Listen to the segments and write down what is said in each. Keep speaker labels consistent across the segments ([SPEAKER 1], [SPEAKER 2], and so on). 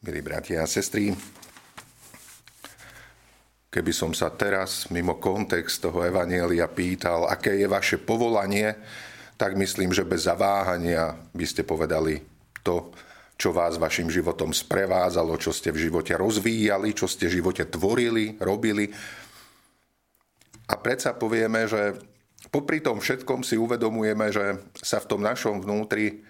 [SPEAKER 1] Milí bratia a sestry, keby som sa teraz mimo kontext toho Evanielia pýtal, aké je vaše povolanie, tak myslím, že bez zaváhania by ste povedali to, čo vás vašim životom sprevázalo, čo ste v živote rozvíjali, čo ste v živote tvorili, robili. A predsa povieme, že popri tom všetkom si uvedomujeme, že sa v tom našom vnútri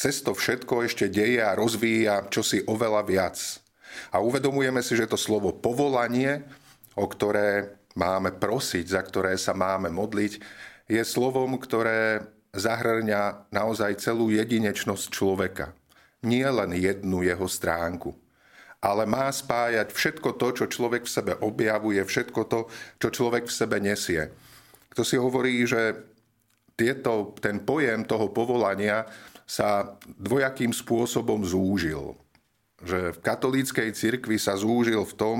[SPEAKER 1] cez to všetko ešte deje a rozvíja čosi oveľa viac. A uvedomujeme si, že to slovo povolanie, o ktoré máme prosiť, za ktoré sa máme modliť, je slovom, ktoré zahrňa naozaj celú jedinečnosť človeka. Nie len jednu jeho stránku, ale má spájať všetko to, čo človek v sebe objavuje, všetko to, čo človek v sebe nesie. Kto si hovorí, že tieto, ten pojem toho povolania sa dvojakým spôsobom zúžil. Že v katolíckej cirkvi sa zúžil v tom,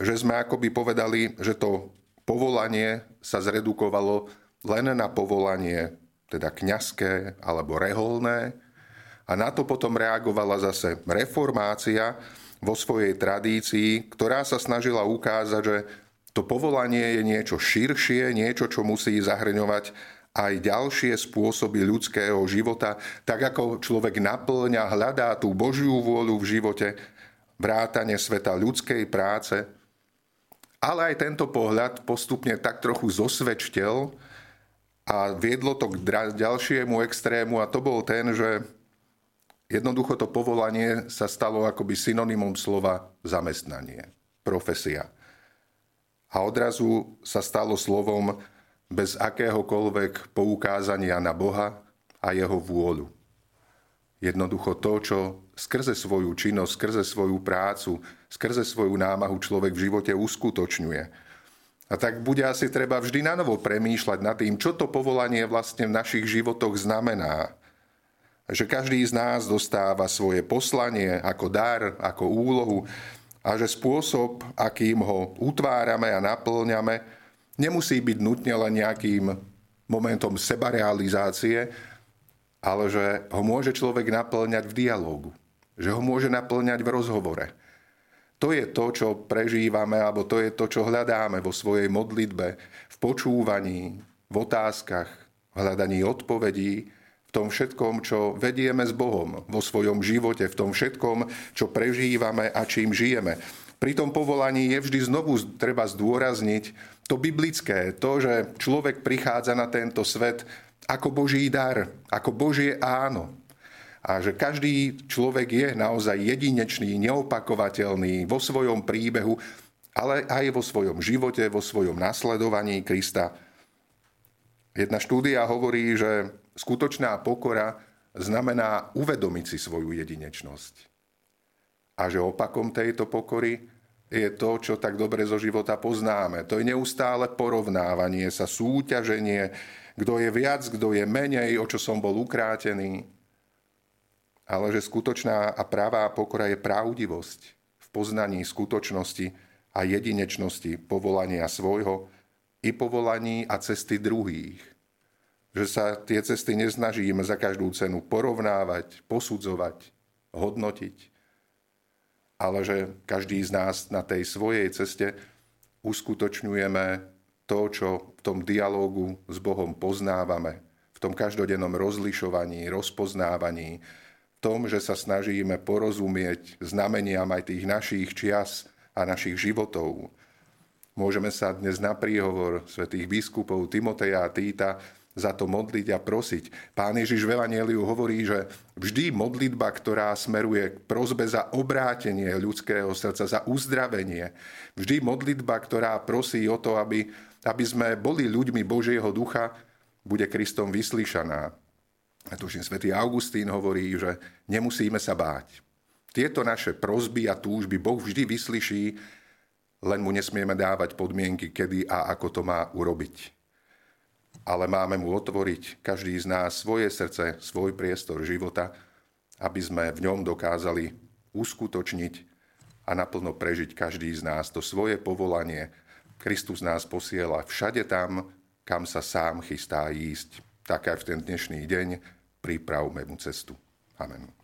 [SPEAKER 1] že sme akoby povedali, že to povolanie sa zredukovalo len na povolanie, teda kňazské alebo reholné. A na to potom reagovala zase reformácia vo svojej tradícii, ktorá sa snažila ukázať, že to povolanie je niečo širšie, niečo, čo musí zahrňovať aj ďalšie spôsoby ľudského života, tak ako človek naplňa, hľadá tú Božiu vôľu v živote, vrátanie sveta ľudskej práce. Ale aj tento pohľad postupne tak trochu zosvedčtel a viedlo to k ďalšiemu extrému a to bol ten, že jednoducho to povolanie sa stalo akoby synonymom slova zamestnanie, profesia. A odrazu sa stalo slovom bez akéhokoľvek poukázania na Boha a jeho vôľu. Jednoducho to, čo skrze svoju činnosť, skrze svoju prácu, skrze svoju námahu človek v živote uskutočňuje. A tak bude asi treba vždy na novo premýšľať nad tým, čo to povolanie vlastne v našich životoch znamená. Že každý z nás dostáva svoje poslanie ako dar, ako úlohu a že spôsob, akým ho utvárame a naplňame, nemusí byť nutne len nejakým momentom sebarealizácie, ale že ho môže človek naplňať v dialógu. Že ho môže naplňať v rozhovore. To je to, čo prežívame, alebo to je to, čo hľadáme vo svojej modlitbe, v počúvaní, v otázkach, v hľadaní odpovedí, v tom všetkom, čo vedieme s Bohom vo svojom živote, v tom všetkom, čo prežívame a čím žijeme. Pri tom povolaní je vždy znovu treba zdôrazniť to biblické, to, že človek prichádza na tento svet ako Boží dar, ako Božie áno. A že každý človek je naozaj jedinečný, neopakovateľný vo svojom príbehu, ale aj vo svojom živote, vo svojom nasledovaní Krista. Jedna štúdia hovorí, že skutočná pokora znamená uvedomiť si svoju jedinečnosť. A že opakom tejto pokory je to, čo tak dobre zo života poznáme. To je neustále porovnávanie sa, súťaženie, kto je viac, kto je menej, o čo som bol ukrátený. Ale že skutočná a pravá pokora je pravdivosť v poznaní skutočnosti a jedinečnosti povolania svojho i povolaní a cesty druhých. Že sa tie cesty nesnažíme za každú cenu porovnávať, posudzovať, hodnotiť, ale že každý z nás na tej svojej ceste uskutočňujeme to, čo v tom dialógu s Bohom poznávame, v tom každodennom rozlišovaní, rozpoznávaní, v tom, že sa snažíme porozumieť znameniam aj tých našich čias a našich životov. Môžeme sa dnes na príhovor svätých biskupov Timoteja a Týta za to modliť a prosiť. Pán Ježiš v Evangeliu hovorí, že vždy modlitba, ktorá smeruje k prozbe za obrátenie ľudského srdca, za uzdravenie, vždy modlitba, ktorá prosí o to, aby, aby sme boli ľuďmi Božieho ducha, bude Kristom vyslyšaná. A tuším, svätý Augustín hovorí, že nemusíme sa báť. Tieto naše prozby a túžby Boh vždy vyslyší, len mu nesmieme dávať podmienky, kedy a ako to má urobiť ale máme mu otvoriť každý z nás svoje srdce, svoj priestor života, aby sme v ňom dokázali uskutočniť a naplno prežiť každý z nás to svoje povolanie. Kristus nás posiela všade tam, kam sa sám chystá ísť. Tak aj v ten dnešný deň pripravme mu cestu. Amen.